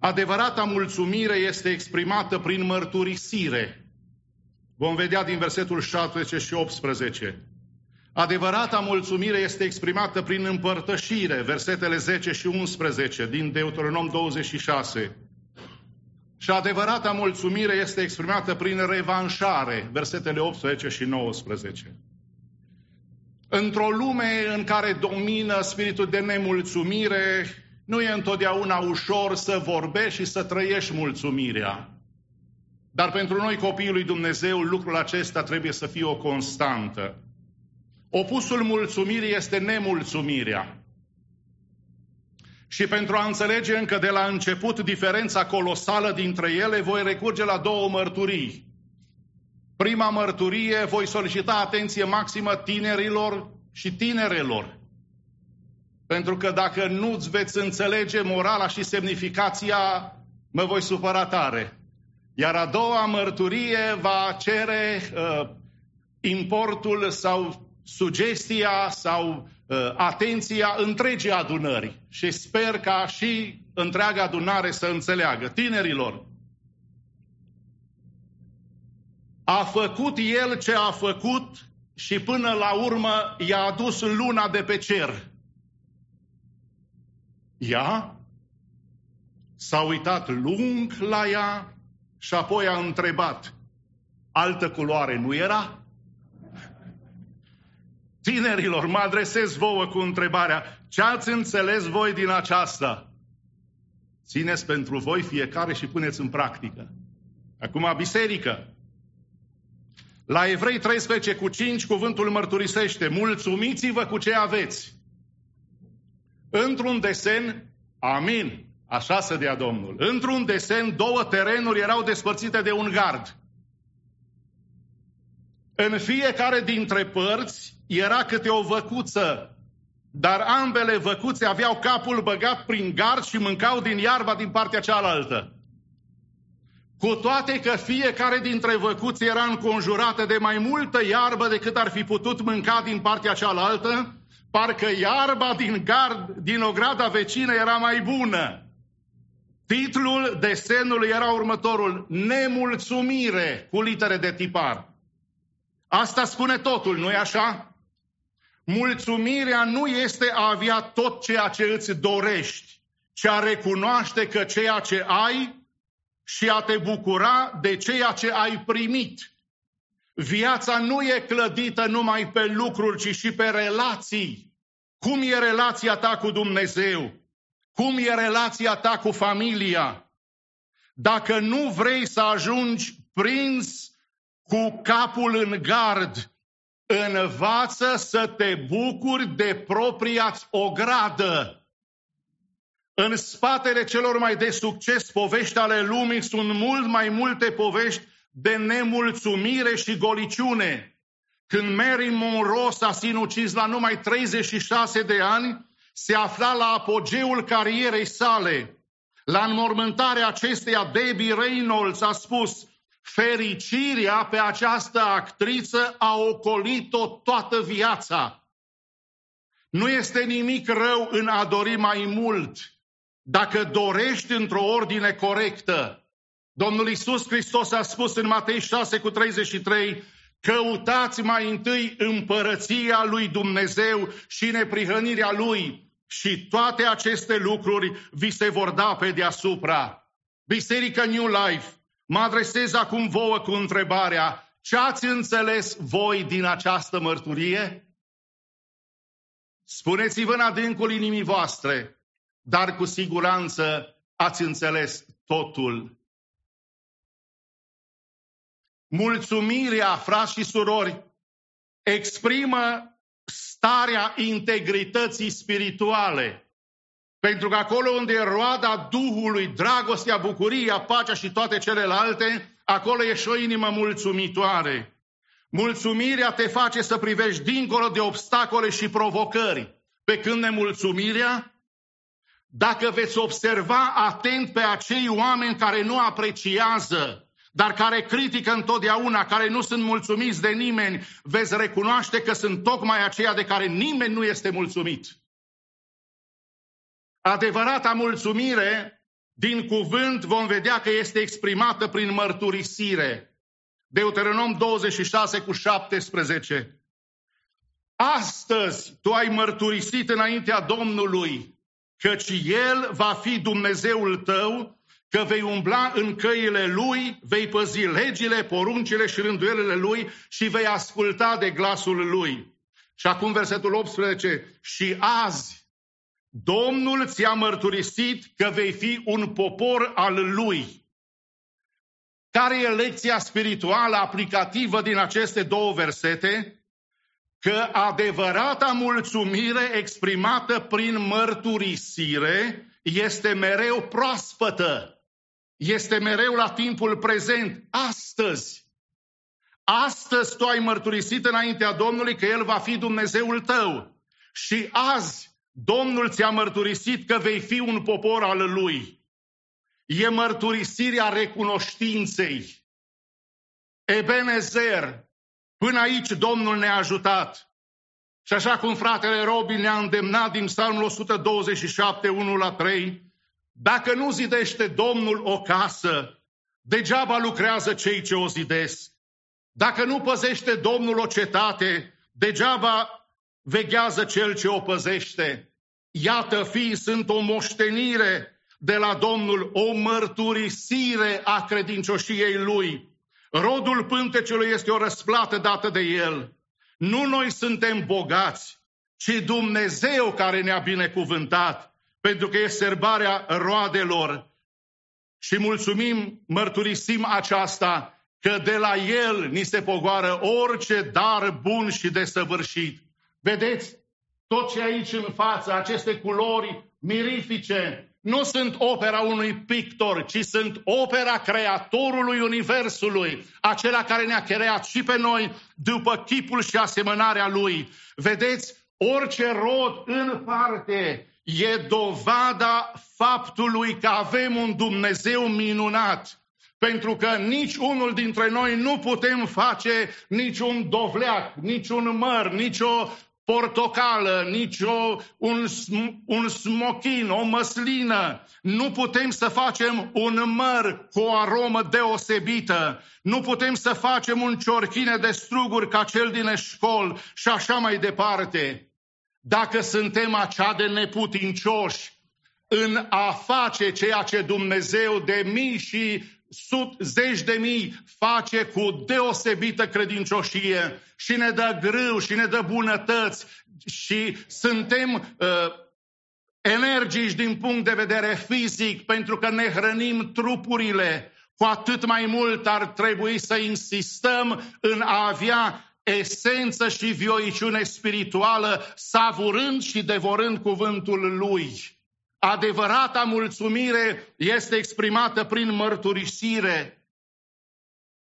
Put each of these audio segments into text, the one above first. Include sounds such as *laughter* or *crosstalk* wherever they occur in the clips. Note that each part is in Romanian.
Adevărata mulțumire este exprimată prin mărturisire. Vom vedea din versetul 17 și 18. Adevărata mulțumire este exprimată prin împărtășire, versetele 10 și 11 din Deuteronom 26. Și adevărata mulțumire este exprimată prin revanșare, versetele 18 și 19. Într-o lume în care domină spiritul de nemulțumire, nu e întotdeauna ușor să vorbești și să trăiești mulțumirea. Dar pentru noi, copiii lui Dumnezeu, lucrul acesta trebuie să fie o constantă. Opusul mulțumirii este nemulțumirea. Și pentru a înțelege încă de la început diferența colosală dintre ele, voi recurge la două mărturii. Prima mărturie, voi solicita atenție maximă tinerilor și tinerelor. Pentru că dacă nu-ți veți înțelege morala și semnificația, mă voi supăra tare. Iar a doua mărturie va cere uh, importul sau sugestia sau uh, atenția întregii adunări. Și sper ca și întreaga adunare să înțeleagă. Tinerilor, a făcut el ce a făcut și până la urmă i-a adus luna de pe cer. Ea s-a uitat lung la ea și apoi a întrebat, altă culoare nu era? Tinerilor, mă adresez vouă cu întrebarea, ce ați înțeles voi din aceasta? Țineți pentru voi fiecare și puneți în practică. Acum, biserică. La Evrei 13 cu 5, cuvântul mărturisește, mulțumiți-vă cu ce aveți. Într-un desen, amin, așa să dea Domnul, într-un desen două terenuri erau despărțite de un gard. În fiecare dintre părți era câte o văcuță, dar ambele văcuțe aveau capul băgat prin gard și mâncau din iarba din partea cealaltă. Cu toate că fiecare dintre văcuți era înconjurată de mai multă iarbă decât ar fi putut mânca din partea cealaltă, parcă iarba din gard, din ograda vecină era mai bună. Titlul desenului era următorul, Nemulțumire, cu litere de tipar. Asta spune totul, nu-i așa? Mulțumirea nu este a avea tot ceea ce îți dorești, ci a recunoaște că ceea ce ai și a te bucura de ceea ce ai primit. Viața nu e clădită numai pe lucruri, ci și pe relații. Cum e relația ta cu Dumnezeu? Cum e relația ta cu familia? Dacă nu vrei să ajungi prins cu capul în gard, învață să te bucuri de propria ogradă. În spatele celor mai de succes povești ale lumii sunt mult mai multe povești de nemulțumire și goliciune. Când Mary Monroe s-a sinucis la numai 36 de ani, se afla la apogeul carierei sale. La înmormântarea acesteia, Debbie Reynolds a spus, fericirea pe această actriță a ocolit-o toată viața. Nu este nimic rău în a dori mai mult, dacă dorești într-o ordine corectă. Domnul Isus Hristos a spus în Matei 6 cu 33, căutați mai întâi împărăția lui Dumnezeu și neprihănirea lui și toate aceste lucruri vi se vor da pe deasupra. Biserica New Life, mă adresez acum vouă cu întrebarea, ce ați înțeles voi din această mărturie? Spuneți-vă în adâncul inimii voastre, dar cu siguranță ați înțeles totul. Mulțumirea, frați și surori, exprimă starea integrității spirituale. Pentru că acolo unde e roada Duhului, dragostea, bucuria, pacea și toate celelalte, acolo e și o inimă mulțumitoare. Mulțumirea te face să privești dincolo de obstacole și provocări. Pe când nemulțumirea dacă veți observa atent pe acei oameni care nu apreciază, dar care critică întotdeauna, care nu sunt mulțumiți de nimeni, veți recunoaște că sunt tocmai aceia de care nimeni nu este mulțumit. Adevărata mulțumire din cuvânt vom vedea că este exprimată prin mărturisire. Deuteronom 26 cu 17. Astăzi tu ai mărturisit înaintea Domnului căci El va fi Dumnezeul tău, că vei umbla în căile Lui, vei păzi legile, poruncile și rânduielile Lui și vei asculta de glasul Lui. Și acum versetul 18. Și azi Domnul ți-a mărturisit că vei fi un popor al Lui. Care e lecția spirituală aplicativă din aceste două versete? Că adevărata mulțumire exprimată prin mărturisire este mereu proaspătă. Este mereu la timpul prezent, astăzi. Astăzi tu ai mărturisit înaintea Domnului că El va fi Dumnezeul tău. Și azi Domnul ți-a mărturisit că vei fi un popor al Lui. E mărturisirea recunoștinței. Ebenezer, până aici Domnul ne-a ajutat. Și așa cum fratele Robin ne-a îndemnat din Psalmul 127, 1 la 3, dacă nu zidește Domnul o casă, degeaba lucrează cei ce o zidesc. Dacă nu păzește Domnul o cetate, degeaba veghează cel ce o păzește. Iată, fii, sunt o moștenire de la Domnul, o mărturisire a credincioșiei Lui. Rodul pântecelui este o răsplată dată de El. Nu noi suntem bogați, ci Dumnezeu care ne-a binecuvântat, pentru că e serbarea roadelor. Și mulțumim, mărturisim aceasta, că de la El ni se pogoară orice dar bun și desăvârșit. Vedeți, tot ce aici în față, aceste culori mirifice, nu sunt opera unui pictor, ci sunt opera creatorului Universului, acela care ne-a creat și pe noi după chipul și asemănarea lui. Vedeți, orice rod în parte e dovada faptului că avem un Dumnezeu minunat. Pentru că nici unul dintre noi nu putem face niciun dovleac, niciun măr, nicio portocală, nici o, un, un smochin, o măslină. Nu putem să facem un măr cu o aromă deosebită. Nu putem să facem un ciorchine de struguri ca cel din școl și așa mai departe. Dacă suntem acea de neputincioși în a face ceea ce Dumnezeu de mii și sut, zeci de mii face cu deosebită credincioșie și ne dă grâu și ne dă bunătăți și suntem uh, energici din punct de vedere fizic pentru că ne hrănim trupurile, cu atât mai mult ar trebui să insistăm în a avea esență și vioiciune spirituală, savurând și devorând cuvântul Lui. Adevărata mulțumire este exprimată prin mărturisire.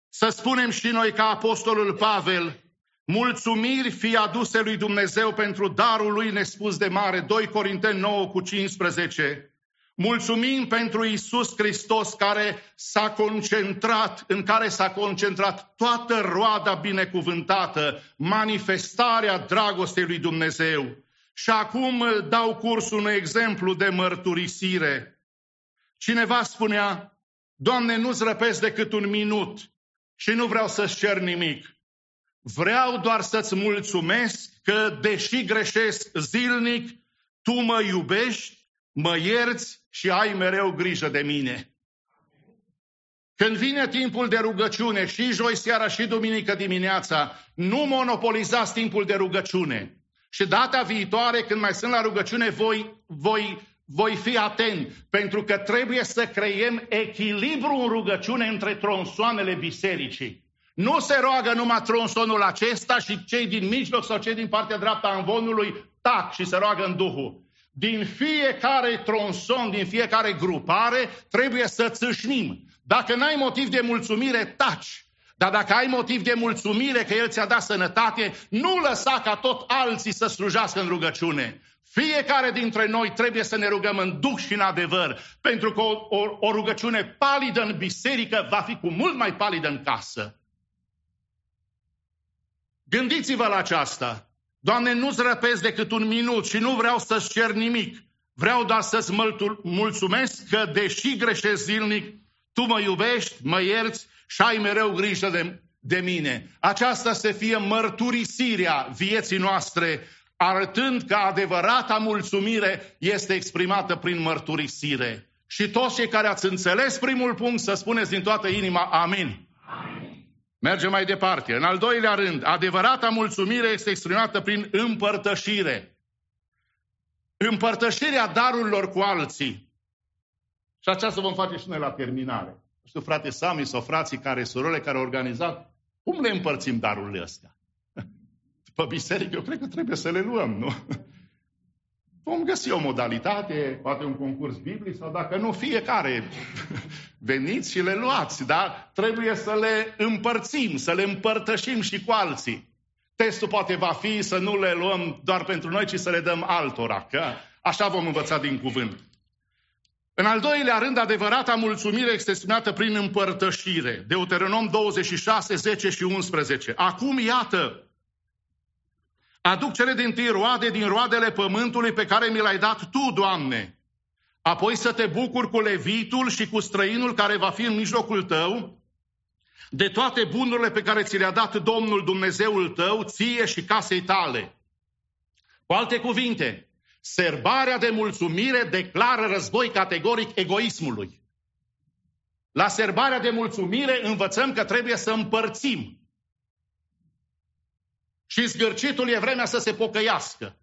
Să spunem și noi ca Apostolul Pavel, mulțumiri fi aduse lui Dumnezeu pentru darul lui nespus de mare, 2 Corinteni 9 cu 15. Mulțumim pentru Isus Hristos care s-a concentrat, în care s-a concentrat toată roada binecuvântată, manifestarea dragostei lui Dumnezeu. Și acum dau curs un exemplu de mărturisire. Cineva spunea, Doamne, nu-ți răpesc decât un minut și nu vreau să-ți cer nimic. Vreau doar să-ți mulțumesc că, deși greșesc zilnic, tu mă iubești, mă ierți și ai mereu grijă de mine. Când vine timpul de rugăciune, și joi seara și duminică dimineața, nu monopolizați timpul de rugăciune. Și data viitoare, când mai sunt la rugăciune, voi, voi, voi fi atent, pentru că trebuie să creiem echilibru în rugăciune între tronsoanele bisericii. Nu se roagă numai tronsonul acesta și cei din mijloc sau cei din partea dreaptă a învonului tac și se roagă în Duhul. Din fiecare tronson, din fiecare grupare, trebuie să țâșnim. Dacă n-ai motiv de mulțumire, taci. Dar dacă ai motiv de mulțumire că El ți-a dat sănătate, nu lăsa ca tot alții să slujească în rugăciune. Fiecare dintre noi trebuie să ne rugăm în duh și în adevăr, pentru că o, o, o rugăciune palidă în biserică va fi cu mult mai palidă în casă. Gândiți-vă la aceasta. Doamne, nu-ți răpesc decât un minut și nu vreau să-ți cer nimic. Vreau doar să-ți mulțumesc că, deși greșesc zilnic, tu mă iubești, mă ierți și ai mereu grijă de, de mine. Aceasta să fie mărturisirea vieții noastre, arătând că adevărata mulțumire este exprimată prin mărturisire. Și toți cei care ați înțeles primul punct să spuneți din toată inima amin. Amin. Mergem mai departe. În al doilea rând, adevărata mulțumire este exprimată prin împărtășire. Împărtășirea darurilor cu alții. Și aceasta vom face și noi la terminare. Nu știu, frate Sami sau frații care, surorile care au organizat, cum le împărțim darurile astea? *laughs* După biserică, eu cred că trebuie să le luăm, nu? Vom găsi o modalitate, poate un concurs biblic sau dacă nu, fiecare *laughs* veniți și le luați, dar trebuie să le împărțim, să le împărtășim și cu alții. Testul poate va fi să nu le luăm doar pentru noi, ci să le dăm altora, că așa vom învăța din cuvânt. În al doilea rând, adevărata mulțumire este exprimată prin împărtășire. Deuteronom 26, 10 și 11. Acum, iată, aduc cele din tâi roade din roadele pământului pe care mi l-ai dat Tu, Doamne. Apoi să te bucuri cu levitul și cu străinul care va fi în mijlocul tău, de toate bunurile pe care ți le-a dat Domnul Dumnezeul tău, ție și casei tale. Cu alte cuvinte, serbarea de mulțumire declară război categoric egoismului. La serbarea de mulțumire învățăm că trebuie să împărțim. Și zgârcitul e vremea să se pocăiască.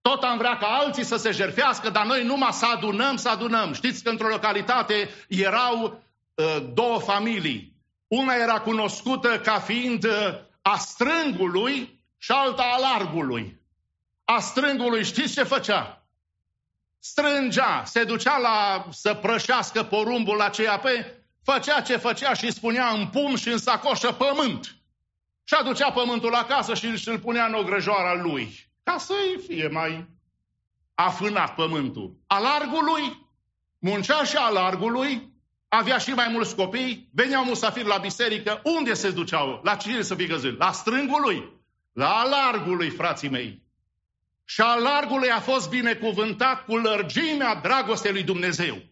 Tot am vrea ca alții să se jerfească, dar noi numai să adunăm, să adunăm. Știți că într-o localitate erau uh, două familii. Una era cunoscută ca fiind uh, a strângului și alta a largului. A strângului știți ce făcea? Strângea, se ducea la să prășească porumbul aceea pe, făcea ce făcea și spunea în pum și în sacoșă pământ. Și aducea pământul acasă și îl punea în ogrăjoara lui, ca să-i fie mai afânat pământul. A largului, muncea și a largului, avea și mai mulți copii, veneau musafiri la biserică, unde se duceau? La cine să fie găzit? La strângului? La largului, frații mei. Și a largului a fost binecuvântat cu lărgimea dragostei lui Dumnezeu.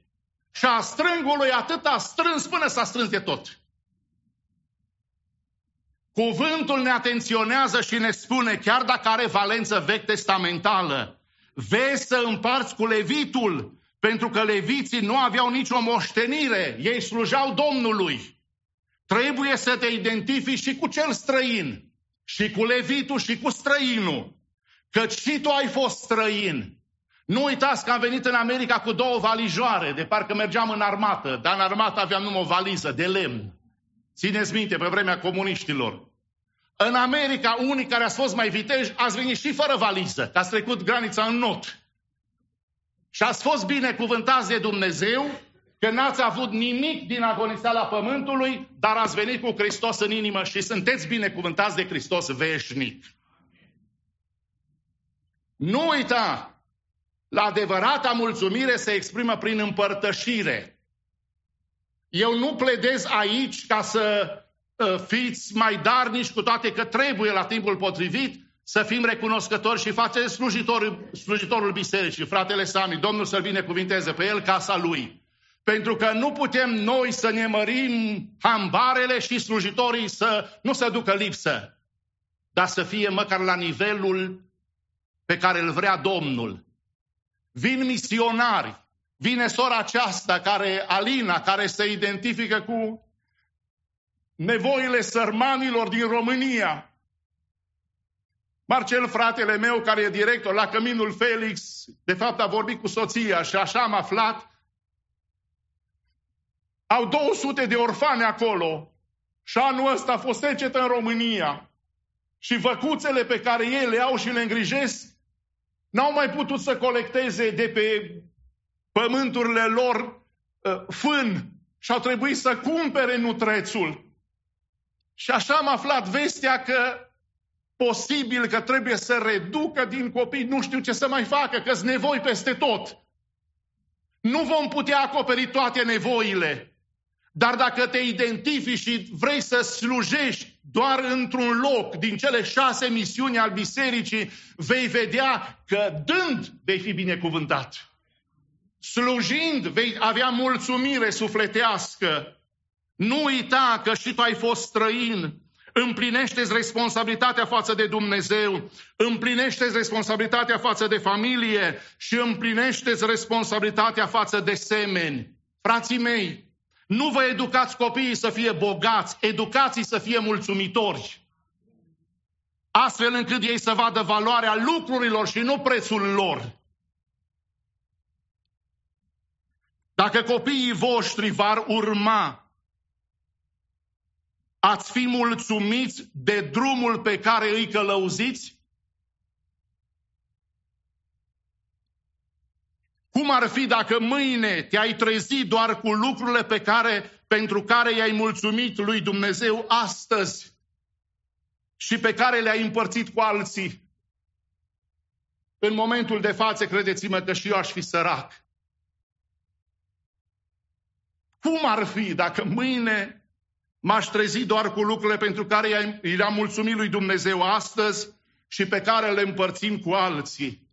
Și a strângului atât a strâns până s-a strâns de tot. Cuvântul ne atenționează și ne spune, chiar dacă are valență vechi testamentală, vezi să împarți cu levitul pentru că leviții nu aveau nicio moștenire, ei slujau Domnului. Trebuie să te identifici și cu cel străin, și cu levitul și cu străinul. Căci și tu ai fost străin. Nu uitați că am venit în America cu două valijoare, de parcă mergeam în armată, dar în armată aveam numai o valiză de lemn. Țineți minte, pe vremea comuniștilor. În America, unii care ați fost mai viteji, ați venit și fără valiză, că ați trecut granița în not. Și ați fost binecuvântați de Dumnezeu că n-ați avut nimic din agoniseala pământului, dar ați venit cu Hristos în inimă și sunteți binecuvântați de Hristos veșnic. Nu uita, la adevărata mulțumire se exprimă prin împărtășire. Eu nu pledez aici ca să uh, fiți mai darnici cu toate că trebuie la timpul potrivit, să fim recunoscători și face slujitorul, slujitorul bisericii, fratele Sami, Domnul să-l binecuvinteze pe el, casa lui. Pentru că nu putem noi să ne mărim hambarele și slujitorii să nu se ducă lipsă, dar să fie măcar la nivelul pe care îl vrea Domnul. Vin misionari, vine sora aceasta, care, Alina, care se identifică cu nevoile sărmanilor din România, Marcel, fratele meu, care e director la Căminul Felix, de fapt a vorbit cu soția și așa am aflat, au 200 de orfane acolo și anul ăsta a fost secetă în România. Și văcuțele pe care ei le au și le îngrijesc n-au mai putut să colecteze de pe pământurile lor uh, fân și au trebuit să cumpere nutrețul. Și așa am aflat vestea că posibil că trebuie să reducă din copii, nu știu ce să mai facă, că sunt nevoi peste tot. Nu vom putea acoperi toate nevoile. Dar dacă te identifici și vrei să slujești doar într-un loc din cele șase misiuni al bisericii, vei vedea că dând vei fi binecuvântat. Slujind vei avea mulțumire sufletească. Nu uita că și tu ai fost străin, împlinește-ți responsabilitatea față de Dumnezeu, împlinește-ți responsabilitatea față de familie și împlinește-ți responsabilitatea față de semeni. Frații mei, nu vă educați copiii să fie bogați, educații să fie mulțumitori. Astfel încât ei să vadă valoarea lucrurilor și nu prețul lor. Dacă copiii voștri var urma, ați fi mulțumiți de drumul pe care îi călăuziți? Cum ar fi dacă mâine te-ai trezit doar cu lucrurile pe care, pentru care i-ai mulțumit lui Dumnezeu astăzi și pe care le-ai împărțit cu alții? În momentul de față, credeți-mă că și eu aș fi sărac. Cum ar fi dacă mâine m-aș trezi doar cu lucrurile pentru care i le-am mulțumit lui Dumnezeu astăzi și pe care le împărțim cu alții?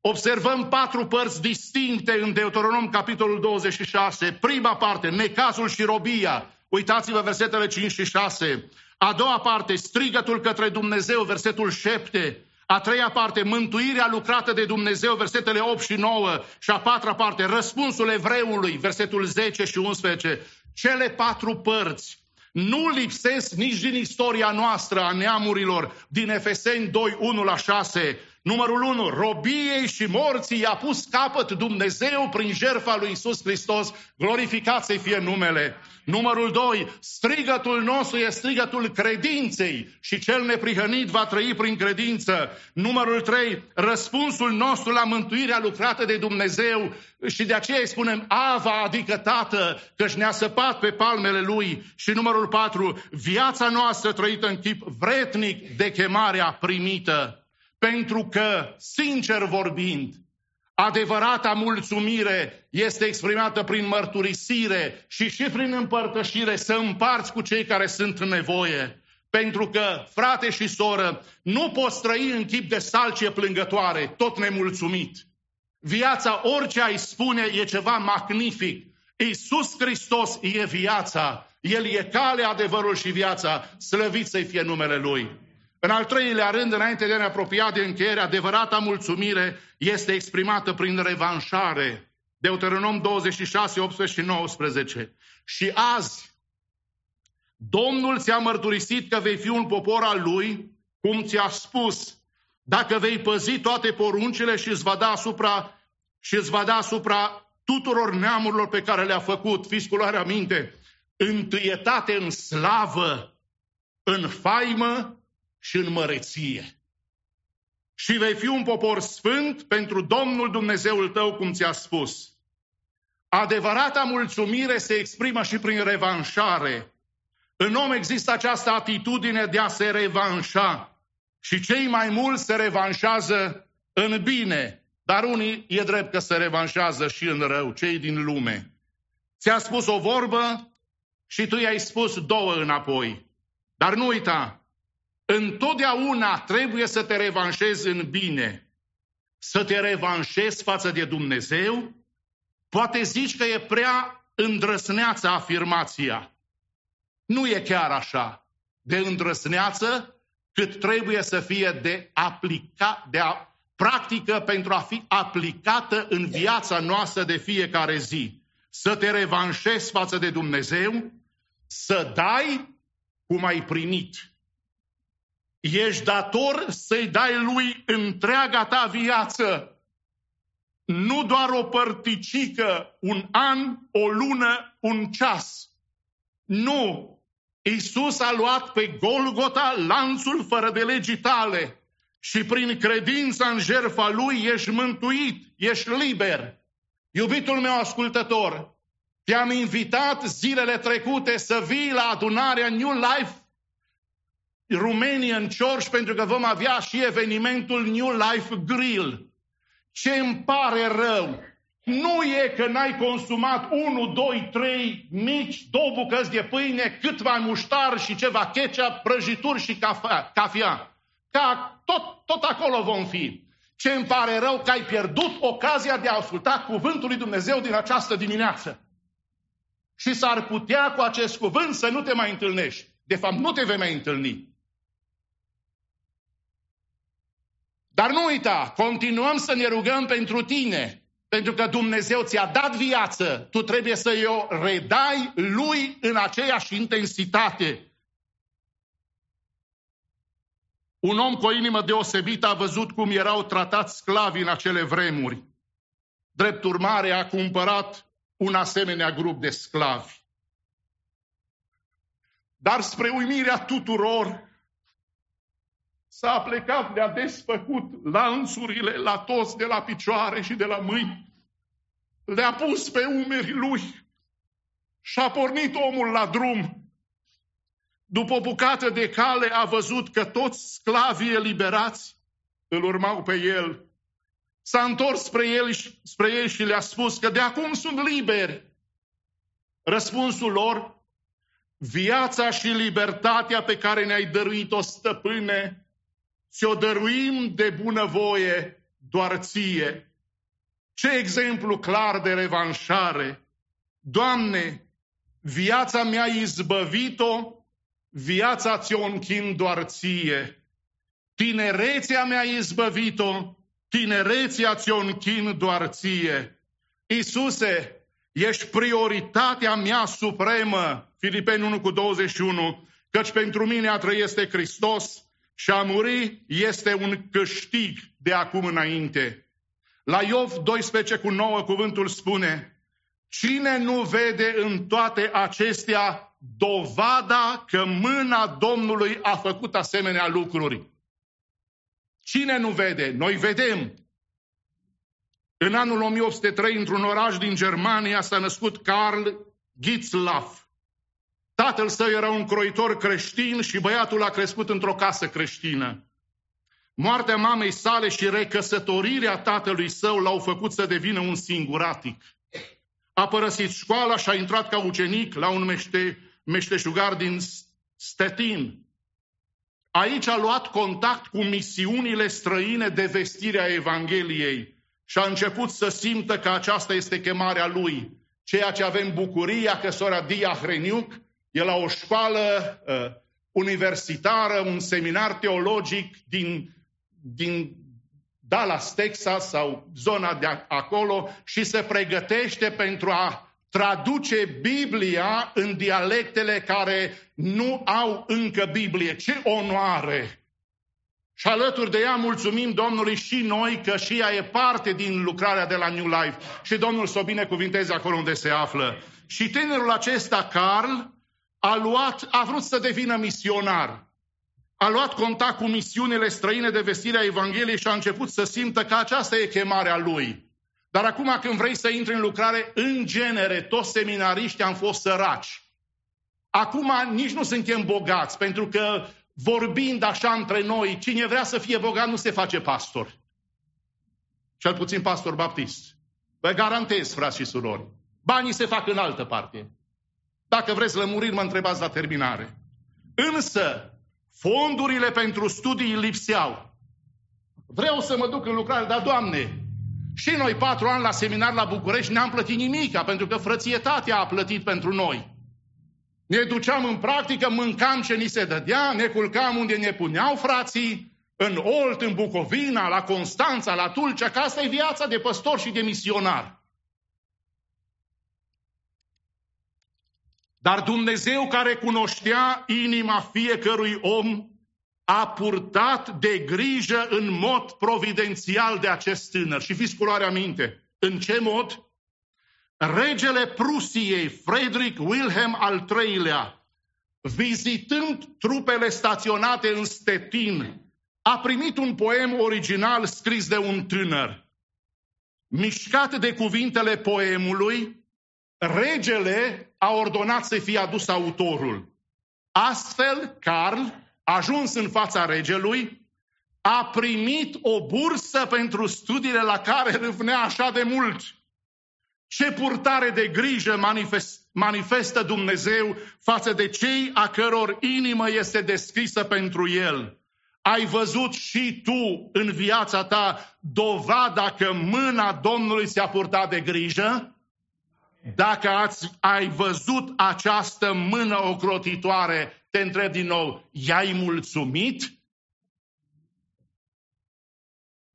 Observăm patru părți distincte în Deuteronom, capitolul 26. Prima parte, necazul și robia. Uitați-vă versetele 5 și 6. A doua parte, strigătul către Dumnezeu, versetul 7. A treia parte, mântuirea lucrată de Dumnezeu, versetele 8 și 9. Și a patra parte, răspunsul evreului, versetul 10 și 11. Cele patru părți nu lipsesc nici din istoria noastră a neamurilor, din Efeseni 2, 1 la 6, Numărul 1. Robiei și morții i-a pus capăt Dumnezeu prin jertfa lui Isus Hristos. Glorificat să fie numele. Numărul 2. Strigătul nostru e strigătul credinței și cel neprihănit va trăi prin credință. Numărul 3. Răspunsul nostru la mântuirea lucrată de Dumnezeu și de aceea îi spunem Ava, adică Tată, căci ne-a săpat pe palmele Lui. Și numărul 4. Viața noastră trăită în chip vretnic de chemarea primită. Pentru că, sincer vorbind, adevărata mulțumire este exprimată prin mărturisire și și prin împărtășire să împarți cu cei care sunt în nevoie. Pentru că, frate și soră, nu poți trăi în chip de salcie plângătoare, tot nemulțumit. Viața, orice ai spune, e ceva magnific. Iisus Hristos e viața. El e calea, adevărul și viața. Slăvit să-i fie numele Lui. În al treilea rând, înainte de a ne apropia de încheiere, adevărata mulțumire este exprimată prin revanșare. Deuteronom 26, 18 și 19. Și azi, Domnul ți-a mărturisit că vei fi un popor al lui, cum ți-a spus, dacă vei păzi toate poruncile și îți va da asupra, și îți va da asupra tuturor neamurilor pe care le-a făcut. Fiți cu luarea minte, întâietate în slavă, în faimă și în măreție. Și vei fi un popor sfânt pentru Domnul Dumnezeul tău, cum ți-a spus. Adevărata mulțumire se exprimă și prin revanșare. În om există această atitudine de a se revanșa. Și cei mai mulți se revanșează în bine, dar unii e drept că se revanșează și în rău, cei din lume. Ți-a spus o vorbă și tu i-ai spus două înapoi. Dar nu uita, Întotdeauna trebuie să te revanșezi în bine. Să te revanșezi față de Dumnezeu? Poate zici că e prea îndrăsneață afirmația. Nu e chiar așa. De îndrăsneață cât trebuie să fie de, aplica, de a, practică pentru a fi aplicată în viața noastră de fiecare zi. Să te revanșezi față de Dumnezeu, să dai cum ai primit Ești dator să-i dai lui întreaga ta viață. Nu doar o părticică, un an, o lună, un ceas. Nu! Isus a luat pe Golgota lanțul fără de legii tale și prin credința în jertfa lui ești mântuit, ești liber. Iubitul meu ascultător, te-am invitat zilele trecute să vii la adunarea New Life Romanian Church pentru că vom avea și evenimentul New Life Grill. Ce îmi pare rău! nu e că n-ai consumat 1, 2, 3 mici, două bucăți de pâine, câtva muștar și ceva ketchup, prăjituri și cafea. cafea. Ca tot, tot acolo vom fi. Ce îmi pare rău că ai pierdut ocazia de a asculta cuvântul lui Dumnezeu din această dimineață. Și s-ar putea cu acest cuvânt să nu te mai întâlnești. De fapt, nu te vei mai întâlni. Dar nu uita, continuăm să ne rugăm pentru tine, pentru că Dumnezeu ți-a dat viață, tu trebuie să o redai lui în aceeași intensitate. Un om cu o inimă deosebită a văzut cum erau tratați sclavii în acele vremuri. Drept urmare a cumpărat un asemenea grup de sclavi. Dar spre uimirea tuturor, s-a plecat, le-a desfăcut lanțurile la toți de la picioare și de la mâini, le-a pus pe umerii lui și a pornit omul la drum. După o bucată de cale a văzut că toți sclavii eliberați îl urmau pe el. S-a întors spre el, spre el și le-a spus că de acum sunt liberi. Răspunsul lor, viața și libertatea pe care ne-ai dăruit-o, stăpâne, ți-o dăruim de bunăvoie doar ție. Ce exemplu clar de revanșare! Doamne, viața mi-a izbăvit-o, viața ți-o închin doar ție. Tinerețea mi-a izbăvit-o, tinerețea ți-o închin doar ție. Iisuse, ești prioritatea mea supremă, Filipeni 1 cu 21, căci pentru mine a trăi este Hristos și a muri este un câștig de acum înainte. La Iov 12 cu 9 cuvântul spune, Cine nu vede în toate acestea dovada că mâna Domnului a făcut asemenea lucruri? Cine nu vede? Noi vedem. În anul 1803, într-un oraș din Germania, s-a născut Karl Gitzlaff. Tatăl său era un croitor creștin și băiatul a crescut într-o casă creștină. Moartea mamei sale și recăsătorirea tatălui său l-au făcut să devină un singuratic. A părăsit școala și a intrat ca ucenic la un mește, meșteșugar din Stettin. Aici a luat contact cu misiunile străine de vestire a Evangheliei și a început să simtă că aceasta este chemarea lui. Ceea ce avem bucuria că sora Dia Hreniuc e la o școală uh, universitară, un seminar teologic din, din Dallas, Texas sau zona de acolo și se pregătește pentru a traduce Biblia în dialectele care nu au încă Biblie. Ce onoare! Și alături de ea mulțumim Domnului și noi că și ea e parte din lucrarea de la New Life. Și Domnul să o binecuvinteze acolo unde se află. Și tinerul acesta, Carl, a, luat, a vrut să devină misionar. A luat contact cu misiunile străine de vestire a Evangheliei și a început să simtă că aceasta e chemarea lui. Dar acum când vrei să intri în lucrare, în genere, toți seminariștii am fost săraci. Acum nici nu suntem bogați, pentru că vorbind așa între noi, cine vrea să fie bogat nu se face pastor. Cel puțin pastor baptist. Vă garantez, frați și surori, banii se fac în altă parte. Dacă vreți lămuriri, mă întrebați la terminare. Însă, fondurile pentru studii lipseau. Vreau să mă duc în lucrare, dar, Doamne, și noi patru ani la seminar la București n-am plătit nimica, pentru că frățietatea a plătit pentru noi. Ne duceam în practică, mâncam ce ni se dădea, ne culcam unde ne puneau frații, în Olt, în Bucovina, la Constanța, la Tulcea, că asta e viața de păstor și de misionar. Dar Dumnezeu care cunoștea inima fiecărui om a purtat de grijă în mod providențial de acest tânăr. Și fiți culoarea minte. În ce mod? Regele Prusiei, Frederick Wilhelm al III-lea, vizitând trupele staționate în Stettin, a primit un poem original scris de un tânăr. Mișcat de cuvintele poemului, regele a ordonat să fie adus autorul. Astfel, Carl, ajuns în fața regelui, a primit o bursă pentru studiile la care râvnea așa de mult. Ce purtare de grijă manifest, manifestă Dumnezeu față de cei a căror inimă este deschisă pentru El. Ai văzut și tu în viața ta dovada că mâna Domnului ți-a purtat de grijă? Dacă ați, ai văzut această mână ocrotitoare, te întreb din nou, i-ai mulțumit?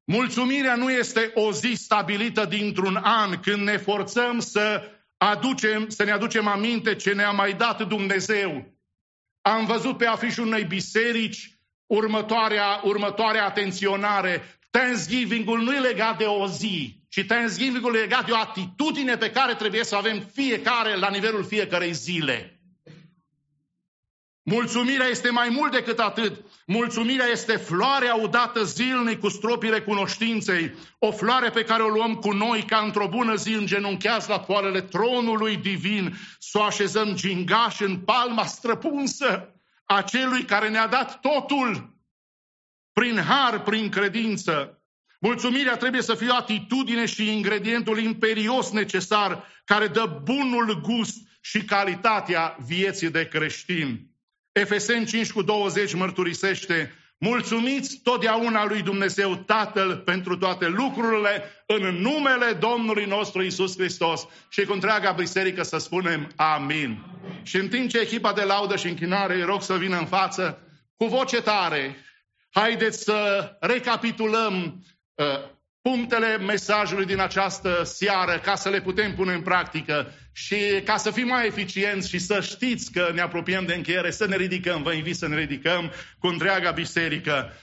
Mulțumirea nu este o zi stabilită dintr-un an când ne forțăm să, aducem, să ne aducem aminte ce ne-a mai dat Dumnezeu. Am văzut pe afișul unei biserici următoarea, următoarea atenționare. Thanksgiving-ul nu e legat de o zi, ci Thanksgiving-ul e legat de o atitudine pe care trebuie să avem fiecare la nivelul fiecarei zile. Mulțumirea este mai mult decât atât. Mulțumirea este floarea udată zilnic cu stropile cunoștinței, o floare pe care o luăm cu noi ca într-o bună zi îngenuncheați la poalele tronului divin, să o așezăm gingaș în palma străpunsă a celui care ne-a dat totul prin har, prin credință. Mulțumirea trebuie să fie o atitudine și ingredientul imperios necesar care dă bunul gust și calitatea vieții de creștin. Efeseni 5 cu 20 mărturisește, mulțumiți totdeauna lui Dumnezeu Tatăl pentru toate lucrurile în numele Domnului nostru Isus Hristos și cu întreaga biserică să spunem amin. Și în timp ce echipa de laudă și închinare îi rog să vină în față, cu voce tare, haideți să recapitulăm uh, punctele mesajului din această seară ca să le putem pune în practică și ca să fim mai eficienți și să știți că ne apropiem de încheiere, să ne ridicăm, vă invit să ne ridicăm cu întreaga biserică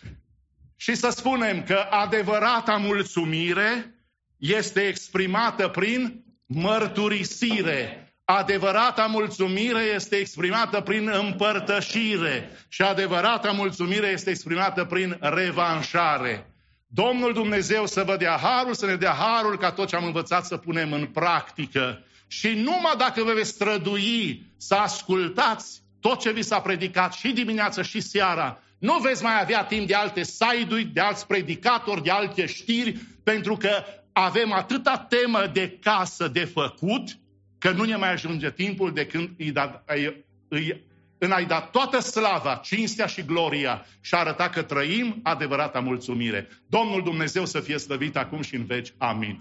și să spunem că adevărata mulțumire este exprimată prin mărturisire. Adevărata mulțumire este exprimată prin împărtășire și adevărata mulțumire este exprimată prin revanșare. Domnul Dumnezeu să vă dea harul, să ne dea harul ca tot ce am învățat să punem în practică. Și numai dacă vă veți strădui să ascultați tot ce vi s-a predicat și dimineața și seara, nu veți mai avea timp de alte site de alți predicatori, de alte știri, pentru că avem atâta temă de casă de făcut, că nu ne mai ajunge timpul de când îi, da, îi, îi în a-i da toată slava, cinstea și gloria și a arăta că trăim adevărata mulțumire. Domnul Dumnezeu să fie slăvit acum și în veci. Amin.